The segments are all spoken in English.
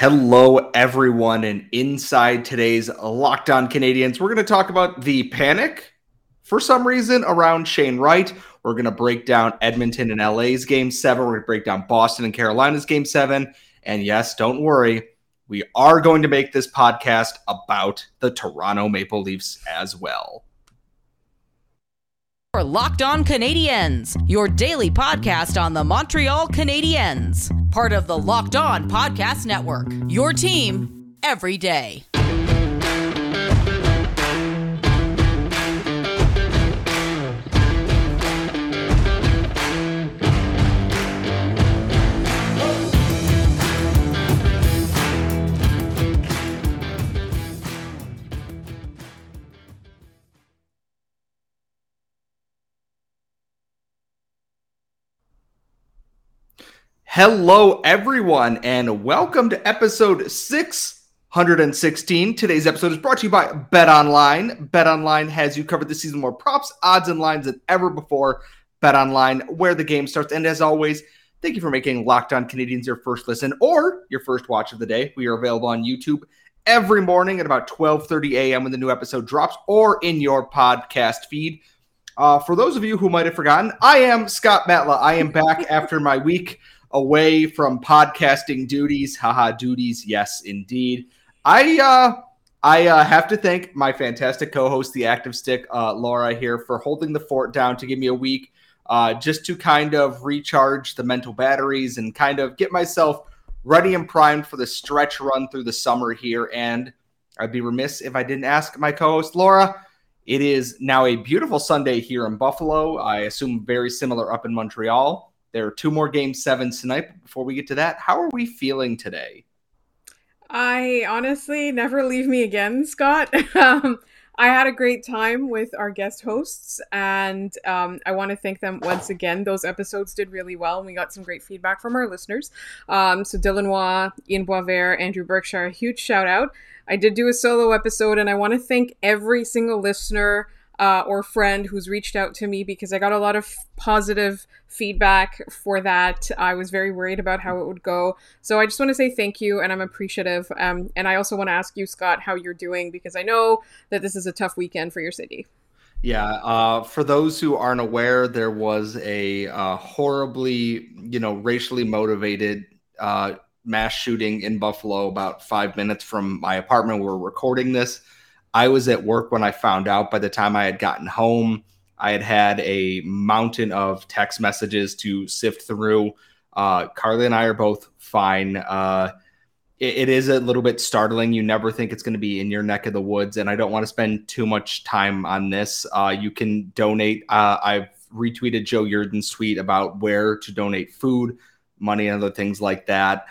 Hello, everyone, and inside today's Locked On Canadiens, we're going to talk about the panic for some reason around Shane Wright. We're going to break down Edmonton and LA's game seven. We're going to break down Boston and Carolina's game seven. And yes, don't worry, we are going to make this podcast about the Toronto Maple Leafs as well. For Locked On Canadiens, your daily podcast on the Montreal Canadiens, part of the Locked On Podcast Network. Your team every day. Hello, everyone, and welcome to episode 616. Today's episode is brought to you by Bet Online. Bet Online has you covered this season more props, odds, and lines than ever before. Bet Online, where the game starts. And as always, thank you for making Locked On Canadiens your first listen or your first watch of the day. We are available on YouTube every morning at about 12:30 a.m. when the new episode drops, or in your podcast feed. Uh, for those of you who might have forgotten, I am Scott Matla. I am back after my week away from podcasting duties. Haha, duties. Yes, indeed. I uh, I uh, have to thank my fantastic co-host, the Active Stick, uh, Laura, here for holding the fort down to give me a week, uh, just to kind of recharge the mental batteries and kind of get myself ready and primed for the stretch run through the summer here. And I'd be remiss if I didn't ask my co-host Laura. It is now a beautiful Sunday here in Buffalo. I assume very similar up in Montreal. There are two more game sevens tonight. But before we get to that, how are we feeling today? I honestly never leave me again, Scott. um, I had a great time with our guest hosts, and um, I want to thank them once again. Those episodes did really well, and we got some great feedback from our listeners. Um, so Dylan Ian Boisvert, Andrew Berkshire, a huge shout out. I did do a solo episode, and I want to thank every single listener uh, or friend who's reached out to me because I got a lot of positive feedback for that. I was very worried about how it would go. So I just want to say thank you and I'm appreciative. Um, and I also want to ask you, Scott, how you're doing because I know that this is a tough weekend for your city. Yeah, uh, for those who aren't aware, there was a uh, horribly, you know, racially motivated uh, mass shooting in Buffalo about five minutes from my apartment. We're recording this. I was at work when I found out. By the time I had gotten home, I had had a mountain of text messages to sift through. Uh, Carly and I are both fine. Uh, it, it is a little bit startling. You never think it's going to be in your neck of the woods, and I don't want to spend too much time on this. Uh, you can donate. Uh, I've retweeted Joe Yerdon's tweet about where to donate food, money, and other things like that.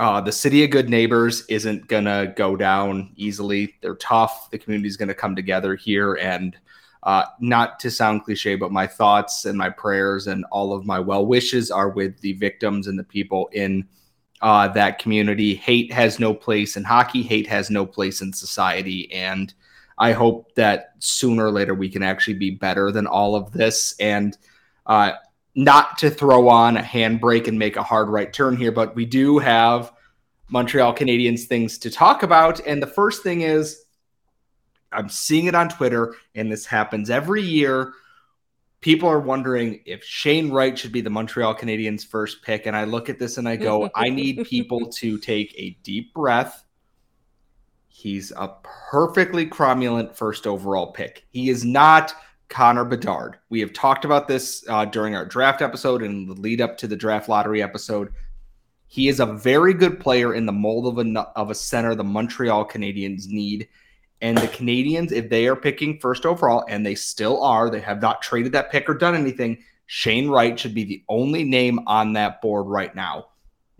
Uh, the city of good neighbors isn't gonna go down easily. They're tough. The community is gonna come together here, and uh, not to sound cliche, but my thoughts and my prayers and all of my well wishes are with the victims and the people in uh, that community. Hate has no place in hockey. Hate has no place in society, and I hope that sooner or later we can actually be better than all of this and. Uh, not to throw on a handbrake and make a hard right turn here, but we do have Montreal Canadiens things to talk about. And the first thing is I'm seeing it on Twitter, and this happens every year. People are wondering if Shane Wright should be the Montreal Canadiens first pick. And I look at this and I go, I need people to take a deep breath. He's a perfectly cromulent first overall pick. He is not Connor Bedard. We have talked about this uh, during our draft episode and the lead up to the draft lottery episode. He is a very good player in the mold of a of a center the Montreal Canadiens need. And the Canadiens, if they are picking first overall, and they still are, they have not traded that pick or done anything. Shane Wright should be the only name on that board right now.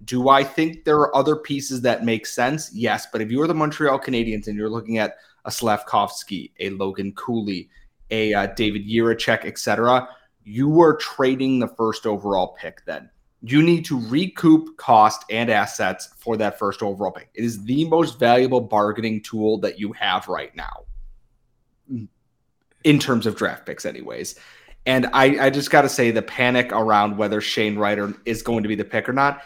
Do I think there are other pieces that make sense? Yes, but if you are the Montreal Canadiens and you're looking at a Slavkovsky, a Logan Cooley, a uh, David Jiricek, etc., you are trading the first overall pick then. You need to recoup cost and assets for that first overall pick. It is the most valuable bargaining tool that you have right now in terms of draft picks, anyways. And I, I just got to say the panic around whether Shane Wright is going to be the pick or not,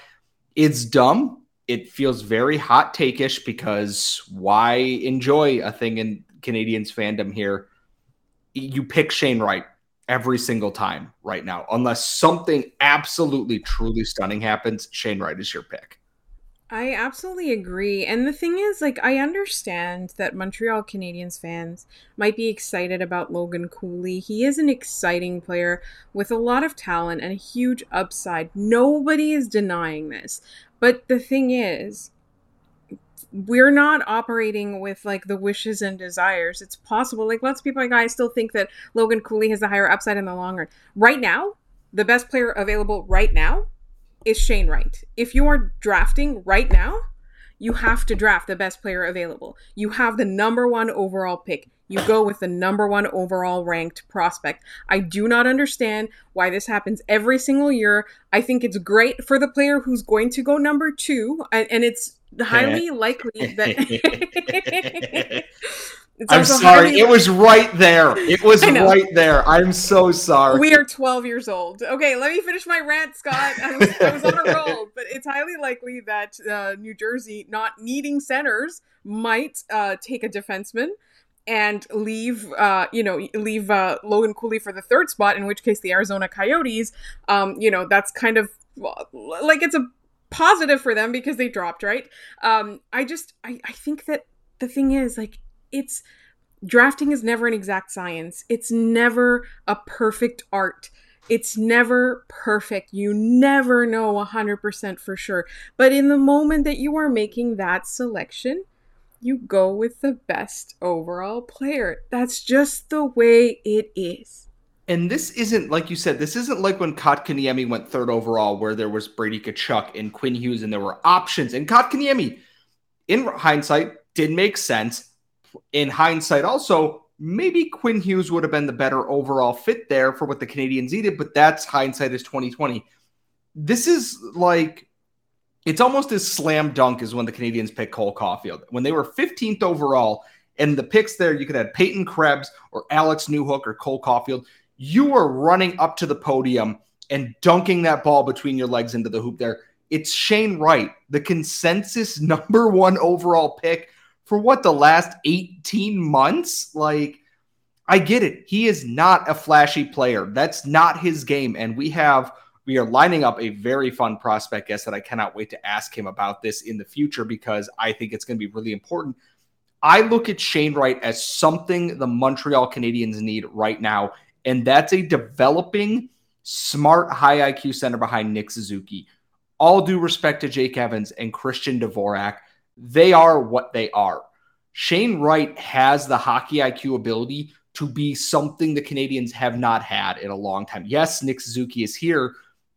it's dumb it feels very hot takeish because why enjoy a thing in Canadiens fandom here? You pick Shane Wright every single time right now, unless something absolutely truly stunning happens. Shane Wright is your pick. I absolutely agree. And the thing is, like, I understand that Montreal Canadiens fans might be excited about Logan Cooley. He is an exciting player with a lot of talent and a huge upside. Nobody is denying this. But the thing is, we're not operating with like the wishes and desires. It's possible. Like lots of people like I still think that Logan Cooley has a higher upside in the long run. Right now, the best player available right now is Shane Wright. If you are drafting right now, you have to draft the best player available. You have the number one overall pick. You go with the number one overall ranked prospect. I do not understand why this happens every single year. I think it's great for the player who's going to go number two, and, it's highly likely that I'm sorry. It was right there. It was right there. I'm so sorry. We are 12 years old. Okay, let me finish my rant, Scott. I was, I was on a roll, but it's highly likely that uh, New Jersey, not needing centers, might uh, take a defenseman and leave, uh, you know, leave uh, Logan Cooley for the third spot. In which case, the Arizona Coyotes, um, you know, that's kind of like it's a positive for them because they dropped, right? Um, I just, I, I think that the thing is like it's drafting is never an exact science. It's never a perfect art. It's never perfect. You never know 100% for sure. But in the moment that you are making that selection, you go with the best overall player. That's just the way it is. And this isn't like you said. This isn't like when Kotkaniemi went third overall, where there was Brady Tkachuk and Quinn Hughes, and there were options. And Kotkaniemi, in hindsight, did make sense in hindsight, also, maybe Quinn Hughes would have been the better overall fit there for what the Canadiens needed, but that's hindsight is 2020. This is like it's almost as slam dunk as when the Canadiens picked Cole Caufield. When they were 15th overall, and the picks there, you could have Peyton Krebs or Alex Newhook or Cole Caufield. You were running up to the podium and dunking that ball between your legs into the hoop there. It's Shane Wright, the consensus number one overall pick for what the last 18 months like i get it he is not a flashy player that's not his game and we have we are lining up a very fun prospect guest that i cannot wait to ask him about this in the future because i think it's going to be really important i look at shane wright as something the montreal canadiens need right now and that's a developing smart high iq center behind nick suzuki all due respect to jake evans and christian dvorak they are what they are. Shane Wright has the hockey IQ ability to be something the Canadiens have not had in a long time. Yes, Nick Suzuki is here,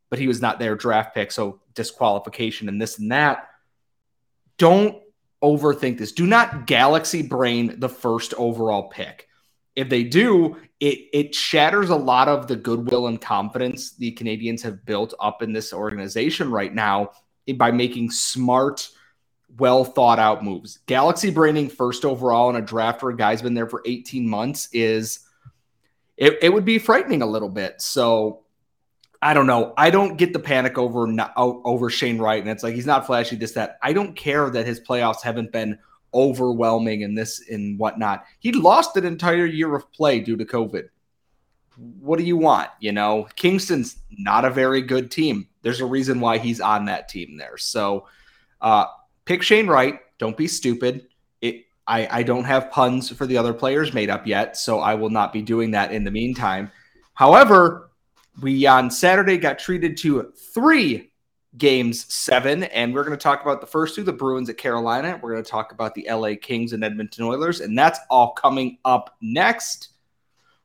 but he was not their draft pick, so disqualification and this and that. Don't overthink this. Do not galaxy brain the first overall pick. If they do, it it shatters a lot of the goodwill and confidence the Canadiens have built up in this organization right now by making smart well thought out moves. Galaxy braining first overall in a draft where a guy's been there for 18 months is it, it would be frightening a little bit. So I don't know. I don't get the panic over over Shane Wright, and it's like he's not flashy. This that I don't care that his playoffs haven't been overwhelming and this and whatnot. He lost an entire year of play due to COVID. What do you want? You know, Kingston's not a very good team. There's a reason why he's on that team there. So uh, pick Shane Wright. Don't be stupid. It, I, I don't have puns for the other players made up yet, so I will not be doing that in the meantime. However, we on Saturday got treated to three games seven, and we're going to talk about the first two the Bruins at Carolina. We're going to talk about the LA Kings and Edmonton Oilers, and that's all coming up next.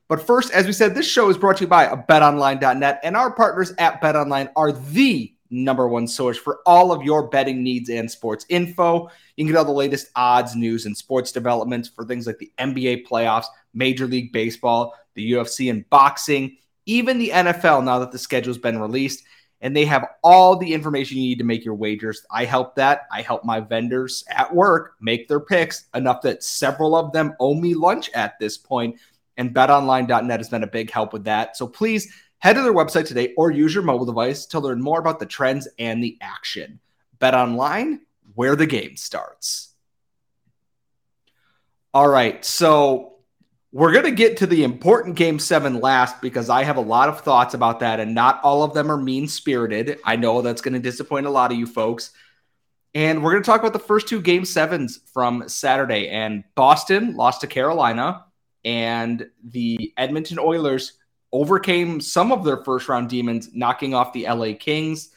But first, as we said, this show is brought to you by betonline.net, and our partners at betonline are the number one source for all of your betting needs and sports info. You can get all the latest odds, news, and sports developments for things like the NBA playoffs, Major League Baseball, the UFC, and boxing, even the NFL now that the schedule's been released. And they have all the information you need to make your wagers. I help that. I help my vendors at work make their picks enough that several of them owe me lunch at this point. And betonline.net has been a big help with that. So please Head to their website today or use your mobile device to learn more about the trends and the action. Bet online where the game starts. All right, so we're going to get to the important game seven last because I have a lot of thoughts about that, and not all of them are mean spirited. I know that's going to disappoint a lot of you folks. And we're going to talk about the first two game sevens from Saturday. And Boston lost to Carolina, and the Edmonton Oilers overcame some of their first round demons, knocking off the LA Kings.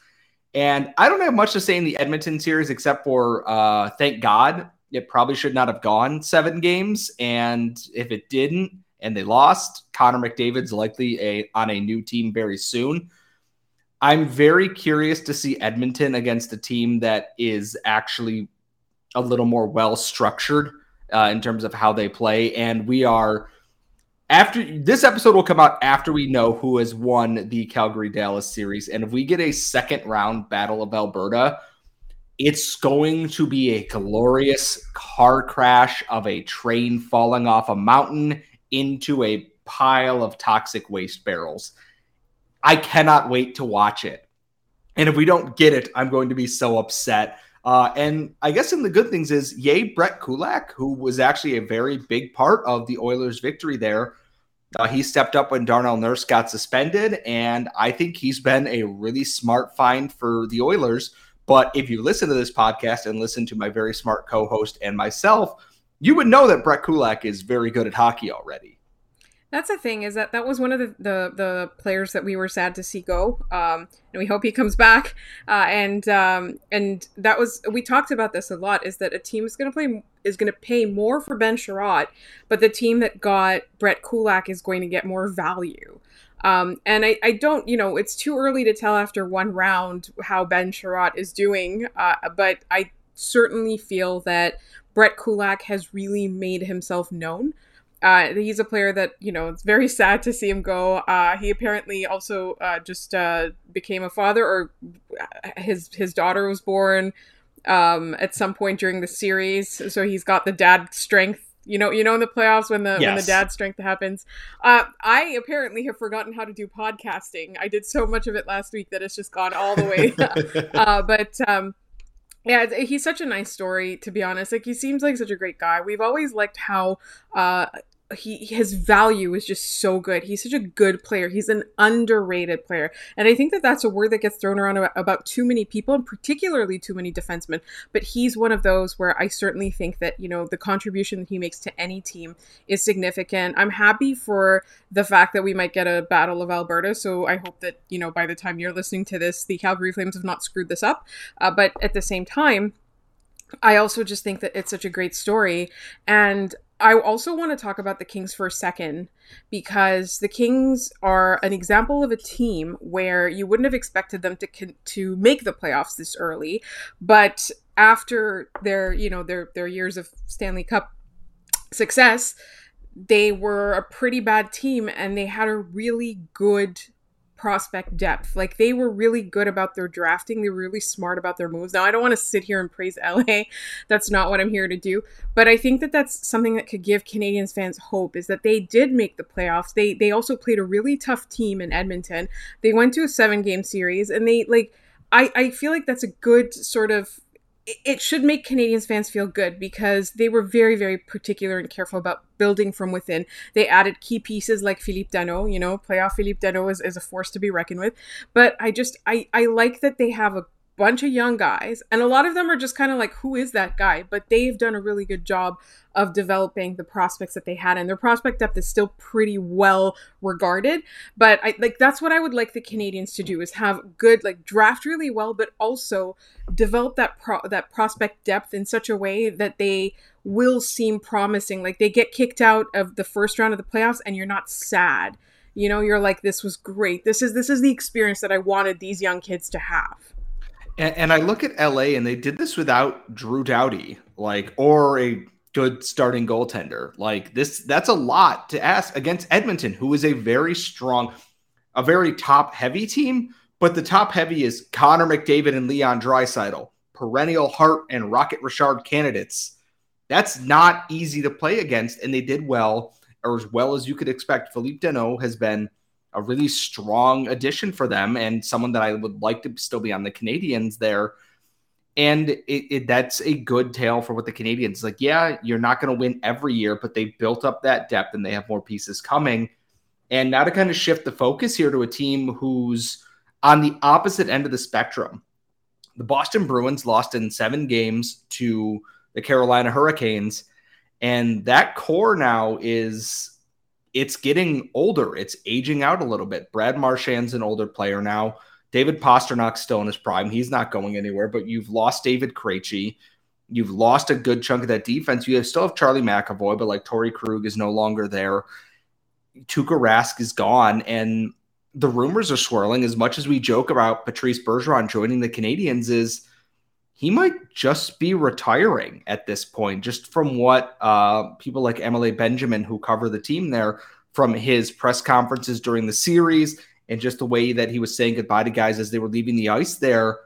And I don't have much to say in the Edmonton series except for uh, thank God it probably should not have gone seven games. And if it didn't and they lost, Connor McDavid's likely a, on a new team very soon. I'm very curious to see Edmonton against a team that is actually a little more well structured uh, in terms of how they play. And we are after this episode will come out after we know who has won the Calgary Dallas series. And if we get a second round Battle of Alberta, it's going to be a glorious car crash of a train falling off a mountain into a pile of toxic waste barrels. I cannot wait to watch it. And if we don't get it, I'm going to be so upset. Uh, and I guess in the good things is, yay, Brett Kulak, who was actually a very big part of the Oilers' victory there. Uh, he stepped up when Darnell Nurse got suspended, and I think he's been a really smart find for the Oilers. But if you listen to this podcast and listen to my very smart co-host and myself, you would know that Brett Kulak is very good at hockey already. That's the thing is that that was one of the, the, the players that we were sad to see go, um, and we hope he comes back. Uh, and um, and that was we talked about this a lot. Is that a team is going to play is going to pay more for Ben Chiarot, but the team that got Brett Kulak is going to get more value. Um, and I, I don't, you know, it's too early to tell after one round how Ben Chiarot is doing, uh, but I certainly feel that Brett Kulak has really made himself known. Uh, he's a player that you know it's very sad to see him go. Uh, he apparently also uh, just uh, became a father, or uh, his his daughter was born um, at some point during the series. So he's got the dad strength. You know, you know, in the playoffs when the yes. when the dad strength happens. Uh, I apparently have forgotten how to do podcasting. I did so much of it last week that it's just gone all the way. uh, but um, yeah, he's such a nice story, to be honest. Like, he seems like such a great guy. We've always liked how uh, he his value is just so good. He's such a good player. He's an underrated player, and I think that that's a word that gets thrown around about, about, too many people, and particularly too many defensemen. But he's one of those where I certainly think that you know the contribution that he makes to any team is significant. I'm happy for the fact that we might get a Battle of Alberta. So I hope that you know by the time you're listening to this, the Calgary Flames have not screwed this up. Uh, but at the same time. I also just think that it's such a great story. And I also want to talk about the Kings for a second because the Kings are an example of a team where you wouldn't have expected them to to make the playoffs this early, but after their you know their their years of Stanley Cup success, they were a pretty bad team and they had a really good prospect depth. Like they were really good about their drafting. They were really smart about their moves. Now, I don't want to sit here and praise LA. That's not what I'm here to do. But I think that that's something that could give Canadiens fans hope is that they did make the playoffs. They they also played a really tough team in Edmonton. They went to a 7-game series and they like I I feel like that's a good sort of it should make Canadiens fans feel good because they were very, very particular and careful about building from within. They added key pieces like Philippe Danault, you know, playoff Philippe Danault is, is a force to be reckoned with. But I just, I, I like that they have a bunch of young guys and a lot of them are just kind of like who is that guy? But they've done a really good job of developing the prospects that they had and their prospect depth is still pretty well regarded. But i like that's what i would like the Canadiens to do is have good like draft really well but also develop that pro- that prospect depth in such a way that they will seem promising. Like they get kicked out of the first round of the playoffs and you're not sad. You know you're like this was great. This is this is the experience that i wanted these young kids to have and, and, I look at LA and they did this without Drew Doughty, like, or a good starting goaltender. Like this, that's a lot to ask against Edmonton, who is a very strong, a very top heavy team. But the top heavy is Connor McDavid and Leon Draisaitl, perennial Hart and Rocket Richard candidates. That's not easy to play against, and they did well, or as well as you could expect. Philippe Danault has been a really strong addition for them and someone that I would like to still be on the Canadiens there. And it, it, that's a good tale for what the Canadiens like. Yeah, you're not going to win every year, but they built up that depth and they have more pieces coming. And now to kind of shift the focus here to a team who's on the opposite end of the spectrum. The Boston Bruins lost in seven games to the Carolina Hurricanes. And that core now is it's getting older. It's aging out a little bit. Brad Marchand's an older player now. David Pastrnak's still in his prime. He's not going anywhere, but you've lost David Krejci. You've lost a good chunk of that defense. You have, still have Charlie McAvoy, but like Torey Krug is no longer there. Tuukka Rask is gone. And the rumors are swirling as much as we joke about Patrice Bergeron joining the Canadiens, is he might just be retiring at this point, just from what uh, people like Emily Benjamin, who cover the team there, from his press conferences during the series and just the way that he was saying goodbye to guys as they were leaving the ice there.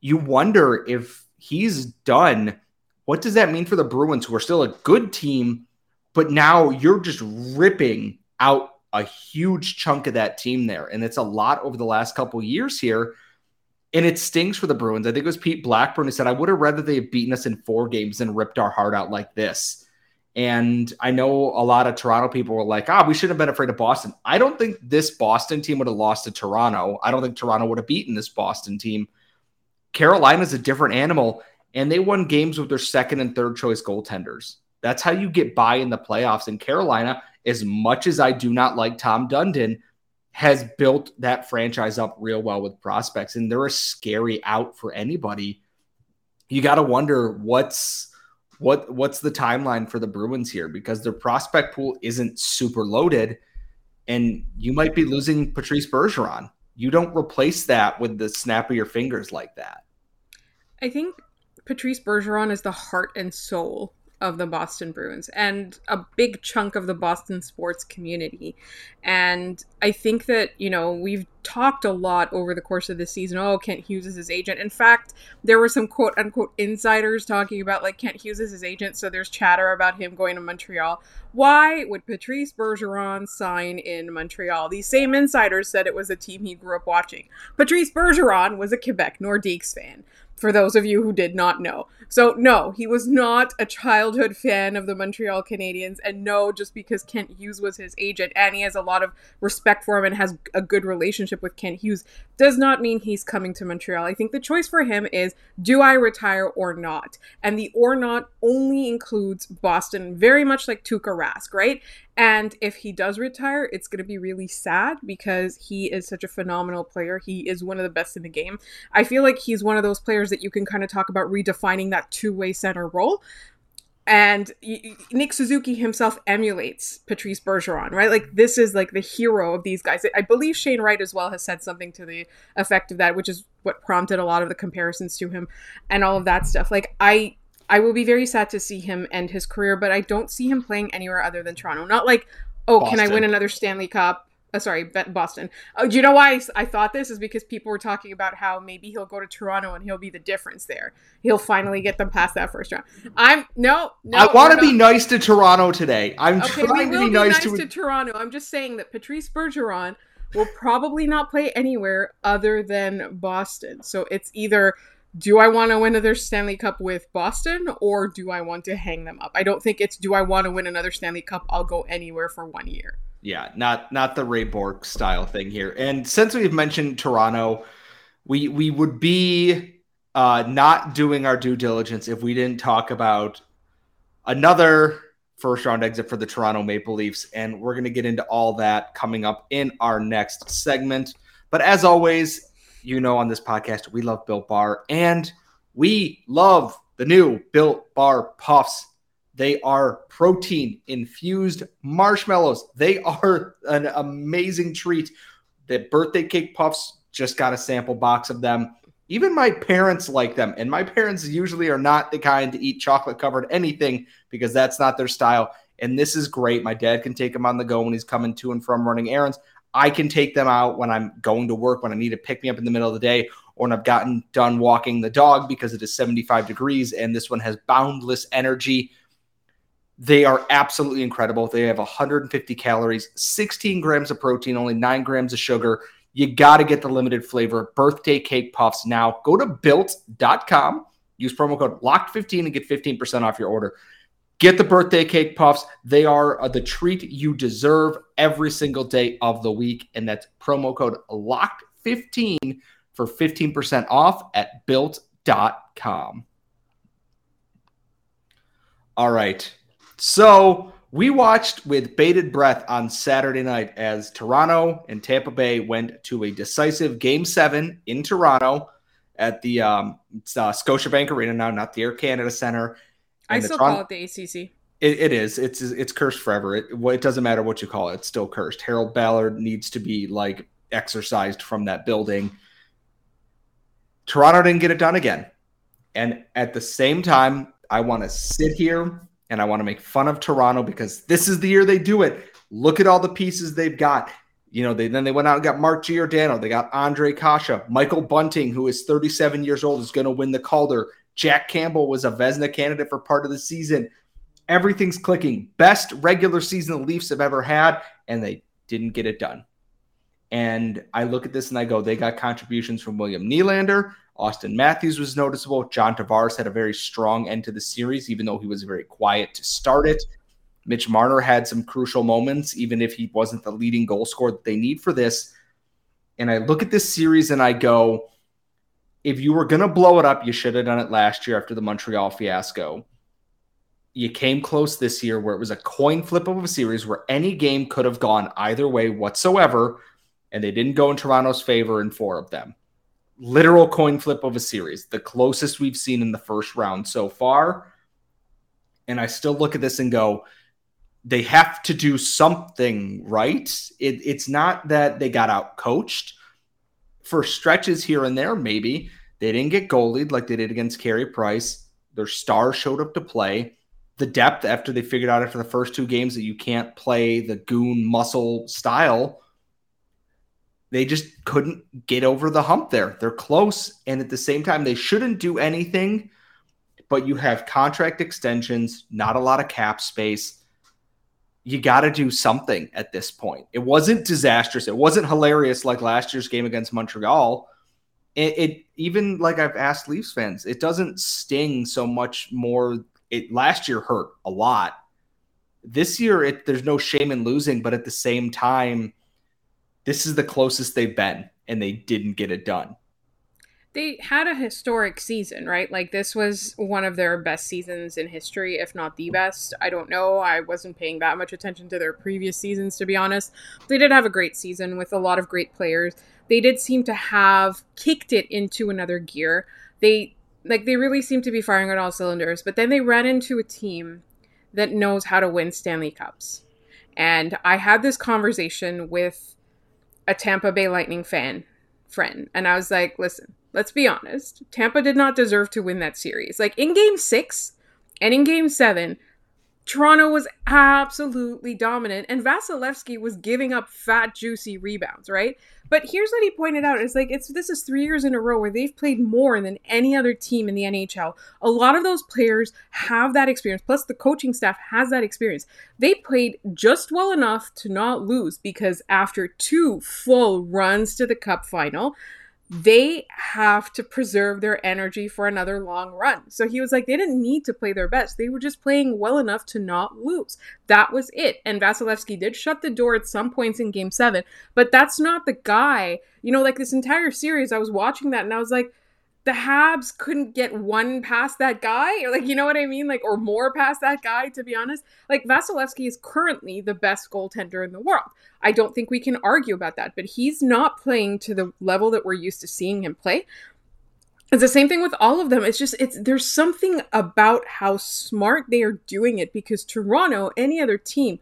You wonder if he's done. What does that mean for the Bruins, who are still a good team, but now you're just ripping out a huge chunk of that team there. And it's a lot over the last couple years here. And it stings for the Bruins. I think it was Pete Blackburn who said, I would have rather they have beaten us in four games than ripped our heart out like this. And I know a lot of Toronto people were like, ah, we shouldn't have been afraid of Boston. I don't think this Boston team would have lost to Toronto. I don't think Toronto would have beaten this Boston team. Carolina's a different animal, and they won games with their second and third choice goaltenders. That's how you get by in the playoffs. And Carolina, as much as I do not like Tom Dundon, has built that franchise up real well with prospects, and they're a scary out for anybody. You got to wonder what's what what's the timeline for the Bruins here because their prospect pool isn't super loaded, and you might be losing Patrice Bergeron. You don't replace that with the snap of your fingers like that. I think Patrice Bergeron is the heart and soul of the Boston Bruins and a big chunk of the Boston sports community. And I think that, you know, we've talked a lot over the course of the season. Oh, Kent Hughes is his agent. In fact, there were some quote unquote insiders talking about like Kent Hughes is his agent. So there's chatter about him going to Montreal. Why would Patrice Bergeron sign in Montreal? These same insiders said it was a team he grew up watching. Patrice Bergeron was a Quebec Nordiques fan for those of you who did not know. So, no, he was not a childhood fan of the Montreal Canadiens. And no, just because Kent Hughes was his agent and he has a lot of respect for him and has a good relationship with Kent Hughes, does not mean he's coming to Montreal. I think the choice for him is do I retire or not? And the or not only includes Boston, very much like Tuukka Rask, right? And if he does retire, it's going to be really sad because he is such a phenomenal player. He is one of the best in the game. I feel like he's one of those players that you can kind of talk about redefining that two way center role. And Nick Suzuki himself emulates Patrice Bergeron, right? Like this is like the hero of these guys. I believe Shane Wright as well has said something to the effect of that, which is what prompted a lot of the comparisons to him and all of that stuff. Like I I will be very sad to see him end his career, but I don't see him playing anywhere other than Toronto. Not like, oh, Boston. can I win another Stanley Cup? Uh, sorry, Boston. Oh, do you know why I thought this? Is because people were talking about how maybe he'll go to Toronto and he'll be the difference there. He'll finally get them past that first round. I'm no, no. I want to be nice to Toronto today. I'm okay, trying to be, be nice, nice to... to Toronto. I'm just saying that Patrice Bergeron will probably not play anywhere other than Boston. So it's either do I want to win another Stanley Cup with Boston or do I want to hang them up? I don't think it's do I want to win another Stanley Cup? I'll go anywhere for one year. Yeah, not not the Ray Bourque style thing here. And since we've mentioned Toronto, we we would be uh, not doing our due diligence if we didn't talk about another first round exit for the Toronto Maple Leafs. And we're going to get into all that coming up in our next segment. But as always, you know on this podcast, we love Built Bar and we love the new Built Bar Puffs. They are protein infused marshmallows. They are an amazing treat. The birthday cake puffs just got a sample box of them. Even my parents like them, and my parents usually are not the kind to eat chocolate covered anything because that's not their style. And this is great. My dad can take them on the go when he's coming to and from running errands. I can take them out when I'm going to work, when I need to pick me up in the middle of the day, or when I've gotten done walking the dog because it is 75 degrees and this one has boundless energy. They are absolutely incredible. They have 150 calories, 16 grams of protein, only nine grams of sugar. you got to get the limited flavor birthday cake puffs now. Go to built.com, use promo code LOCKED15 and get 15% off your order. Get the birthday cake puffs. They are uh, the treat you deserve every single day of the week. And that's promo code LOCKED15 for 15% off at built.com. All right. So we watched with bated breath on Saturday night as Toronto and Tampa Bay went to a decisive game seven in Toronto at the um, uh, Scotiabank Arena now, not the Air Canada Center. I still Toronto- call it the ACC. It, it is. It's it's cursed forever. It, it doesn't matter what you call it. It's still cursed. Harold Ballard needs to be like exorcised from that building. Toronto didn't get it done again. And at the same time, I want to sit here and I want to make fun of Toronto because this is the year they do it. Look at all the pieces they've got. You know, they then they went out and got Mark Giordano. They got Ondrej Kase, Michael Bunting, who is 37 years old, is going to win the Calder. Jack Campbell was a Vezina candidate for part of the season. Everything's clicking. Best regular season the Leafs have ever had, and they didn't get it done. And I look at this and I go, they got contributions from William Nylander, Auston Matthews was noticeable. John Tavares had a very strong end to the series, even though he was very quiet to start it. Mitch Marner had some crucial moments, even if he wasn't the leading goal scorer that they need for this. And I look at this series and I go, if you were going to blow it up, you should have done it last year after the Montreal fiasco. You came close this year where it was a coin flip of a series where any game could have gone either way whatsoever, and they didn't go in Toronto's favor in four of them literal coin flip of a series, the closest we've seen in the first round so far. And I still look at this and go, they have to do something right. It, it's not that they got out coached for stretches here and there, maybe. They didn't get goalied like they did against Carey Price. Their star showed up to play. The depth after they figured out after the first two games that you can't play the goon muscle style they just couldn't get over the hump there. They're close. And at the same time, they shouldn't do anything, but you have contract extensions, not a lot of cap space. You got to do something at this point. It wasn't disastrous. It wasn't hilarious like last year's game against Montreal. It, it even like I've asked Leafs fans, it doesn't sting so much more. It last year hurt a lot. This year, it, there's no shame in losing, but at the same time, this is the closest they've been, and they didn't get it done. They had a historic season, right? Like, this was one of their best seasons in history, if not the best. I don't know. I wasn't paying that much attention to their previous seasons, to be honest. They did have a great season with a lot of great players. They did seem to have kicked it into another gear. They like they really seem to be firing on all cylinders, but then they ran into a team that knows how to win Stanley Cups. And I had this conversation with a Tampa Bay Lightning fan friend, and I was like, listen, let's be honest. Tampa did not deserve to win that series. Like in game six and in game seven, Toronto was absolutely dominant, and Vasilevskiy was giving up fat, juicy rebounds, right? But here's what he pointed out: it's like it's this is three years in a row where they've played more than any other team in the NHL. A lot of those players have that experience, plus the coaching staff has that experience. They played just well enough to not lose because after two full runs to the Cup final, they have to preserve their energy for another long run. So he was like, they didn't need to play their best. They were just playing well enough to not lose. That was it. And Vasilevskiy did shut the door at some points in game seven, but that's not the guy. You know, like this entire series, I was watching that and I was like, the Habs couldn't get one past that guy, or like you know what I mean, like or more past that guy. To be honest, like Vasilevskiy is currently the best goaltender in the world. I don't think we can argue about that, but he's not playing to the level that we're used to seeing him play. It's the same thing with all of them. It's just it's there's something about how smart they are doing it because Toronto, any other team,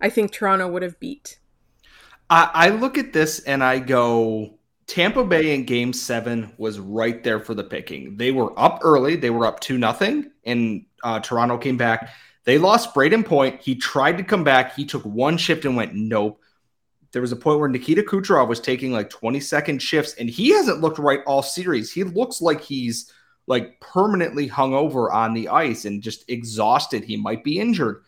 I think Toronto would have beat. I, I look at this and I go Tampa Bay in game seven was right there for the picking. They were up early, they were up 2 nothing, and uh, Toronto came back. They lost Brayden Point. He tried to come back. He took one shift and went, nope. There was a point where Nikita Kucherov was taking like 20 second shifts, and he hasn't looked right all series. He looks like he's like permanently hung over on the ice and just exhausted. He might be injured.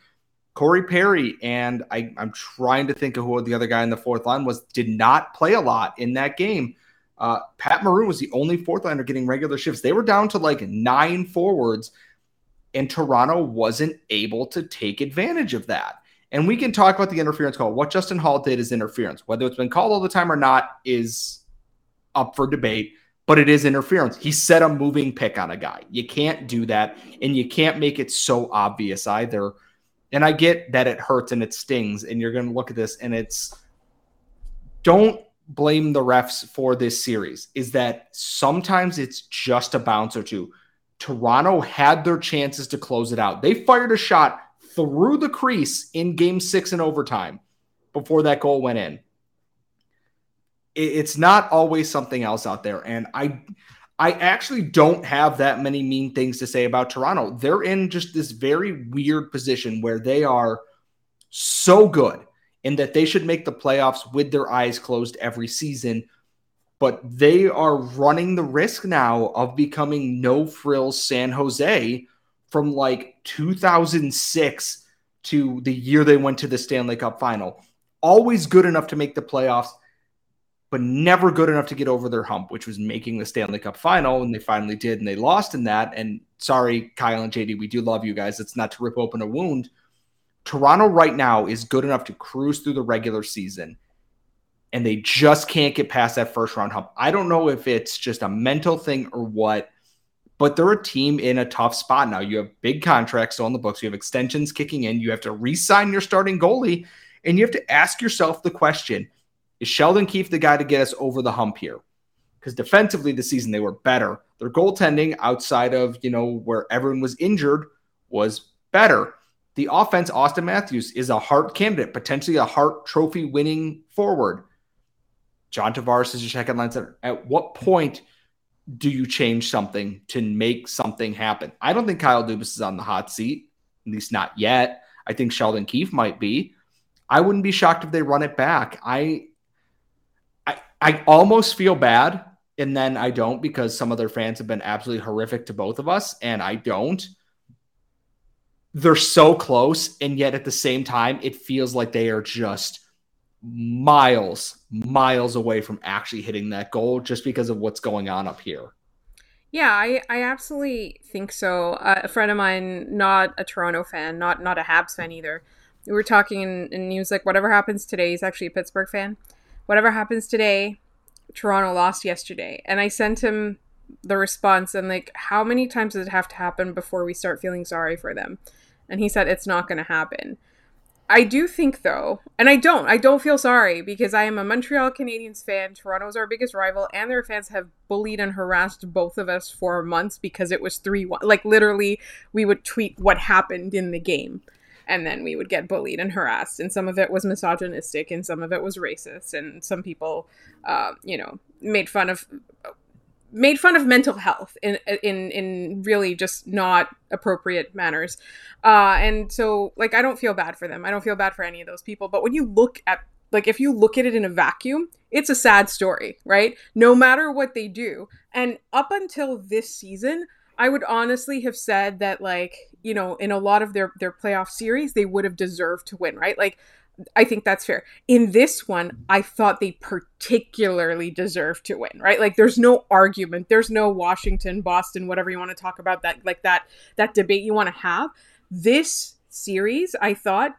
Corey Perry and I, I'm trying to think of who the other guy in the fourth line was, did not play a lot in that game. Uh, Pat Maroon was the only fourth liner getting regular shifts. They were down to like nine forwards, and Toronto wasn't able to take advantage of that. And we can talk about the interference call. What Justin Holl did is interference. Whether it's been called all the time or not is up for debate, but it is interference. He set a moving pick on a guy. You can't do that, and you can't make it so obvious either. And I get that it hurts and it stings, and you're going to look at this and it's don't blame the refs for this series. Is that sometimes it's just a bounce or two. Toronto had their chances to close it out. They fired a shot through the crease in game six in overtime before that goal went in. It's not always something else out there. And I I actually don't have that many mean things to say about Toronto. They're in just this very weird position where they are so good in that they should make the playoffs with their eyes closed every season. But they are running the risk now of becoming no frills San Jose from like 2006 to the year they went to the Stanley Cup final. Always good enough to make the playoffs but never good enough to get over their hump, which was making the Stanley Cup final. And they finally did, and they lost in that. And sorry, Kyle and JD, we do love you guys. It's not to rip open a wound. Toronto right now is good enough to cruise through the regular season, and they just can't get past that first round hump. I don't know if it's just a mental thing or what, but they're a team in a tough spot now. You have big contracts on the books, you have extensions kicking in, you have to re sign your starting goalie, and you have to ask yourself the question is Sheldon Keefe the guy to get us over the hump here? Because defensively this season they were better. Their goaltending outside of, you know, where everyone was injured was better. The offense, Auston Matthews is a Hart candidate, potentially a Hart trophy winning forward. John Tavares is your second line center. At what point do you change something to make something happen? I don't think Kyle Dubas is on the hot seat, at least not yet. I think Sheldon Keefe might be. I wouldn't be shocked if they run it back. I I almost feel bad, and then I don't because some of their fans have been absolutely horrific to both of us, and I don't. They're so close, and yet at the same time, it feels like they are just miles, miles away from actually hitting that goal just because of what's going on up here. Yeah, I, I absolutely think so. Uh, a friend of mine, not a Toronto fan, not not a Habs fan either. We were talking, and, he was like, "Whatever happens today." He's actually a Pittsburgh fan whatever happens today, Toronto lost yesterday. And I sent him the response and like, how many times does it have to happen before we start feeling sorry for them? And he said, it's not going to happen. I do think though, and I don't, I don't feel sorry because I am a Montreal Canadiens fan. Toronto's our biggest rival, and their fans have bullied and harassed both of us for months because it was 3 1. Like, literally, we would tweet what happened in the game and then we would get bullied and harassed and some of it was misogynistic and some of it was racist and some people uh, you know made fun of made fun of mental health in in in really just not appropriate manners. Uh, and so like i don't feel bad for them. I don't feel bad for any of those people. But when you look at like if you look at it in a vacuum it's a sad story right? No matter what they do. And up until this season I would honestly have said that like, you know, in a lot of their their playoff series, they would have deserved to win, right? Like I think that's fair. In this one, I thought they particularly deserved to win, right? Like there's no argument. There's no Washington, Boston, whatever you want to talk about that like that that debate you want to have. This series, I thought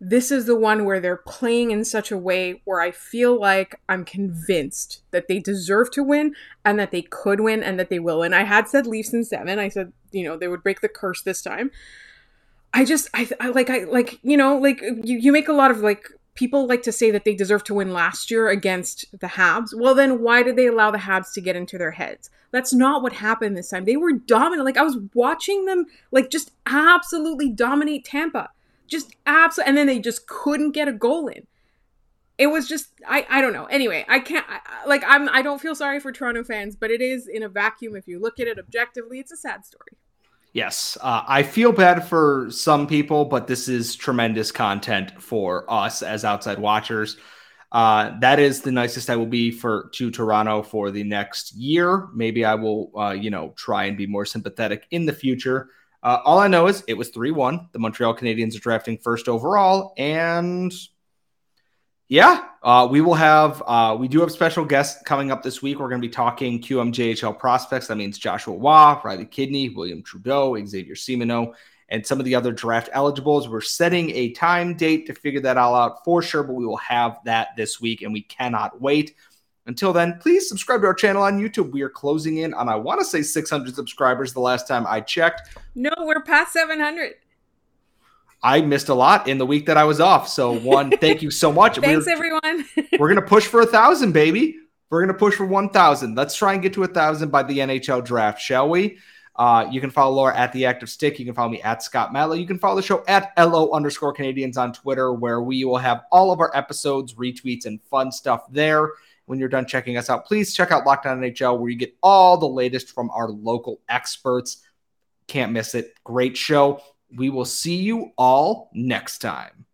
this is the one where they're playing in such a way where I feel like I'm convinced that they deserve to win and that they could win and that they will. And I had said Leafs in seven. I said, you know, they would break the curse this time. I just, I, I like, I like, you know, like you, you make a lot of like people like to say that they deserve to win last year against the Habs. Well, then why did they allow the Habs to get into their heads? That's not what happened this time. They were dominant. Like I was watching them like just absolutely dominate Tampa just absolutely, and then they just couldn't get a goal in. It was just I I don't know. Anyway, I can't I, like I'm I don't feel sorry for Toronto fans, but it is in a vacuum. If you look at it objectively, it's a sad story. Yes, uh, I feel bad for some people, but this is tremendous content for us as outside watchers. Uh, that is the nicest I will be for to Toronto for the next year. Maybe I will, uh, you know, try and be more sympathetic in the future. Uh, all I know is it was 3 1. The Montreal Canadiens are drafting first overall. And yeah, uh, we will have, uh, we do have special guests coming up this week. We're going to be talking QMJHL prospects. That means Joshua Roy, Riley Kidney, William Trudeau, Xavier Simoneau, and some of the other draft eligibles. We're setting a time date to figure that all out for sure, but we will have that this week and we cannot wait. Until then, please subscribe to our channel on YouTube. We are closing in on, I want to say 600 subscribers the last time I checked. No, we're past 700. I missed a lot in the week that I was off. So, one, thank you so much. Thanks, we're, everyone. we're going to push for a thousand, baby. We're going to push for 1,000. Let's try and get to a thousand by the NHL draft, shall we? Uh, you can follow Laura at the Active Stick. You can follow me at Scott Matla. You can follow the show at LO underscore Canadiens on Twitter, where we will have all of our episodes, retweets, and fun stuff there when you're done checking us out, please check out Locked On NHL, where you get all the latest from our local experts. Can't miss it. Great show. We will see you all next time.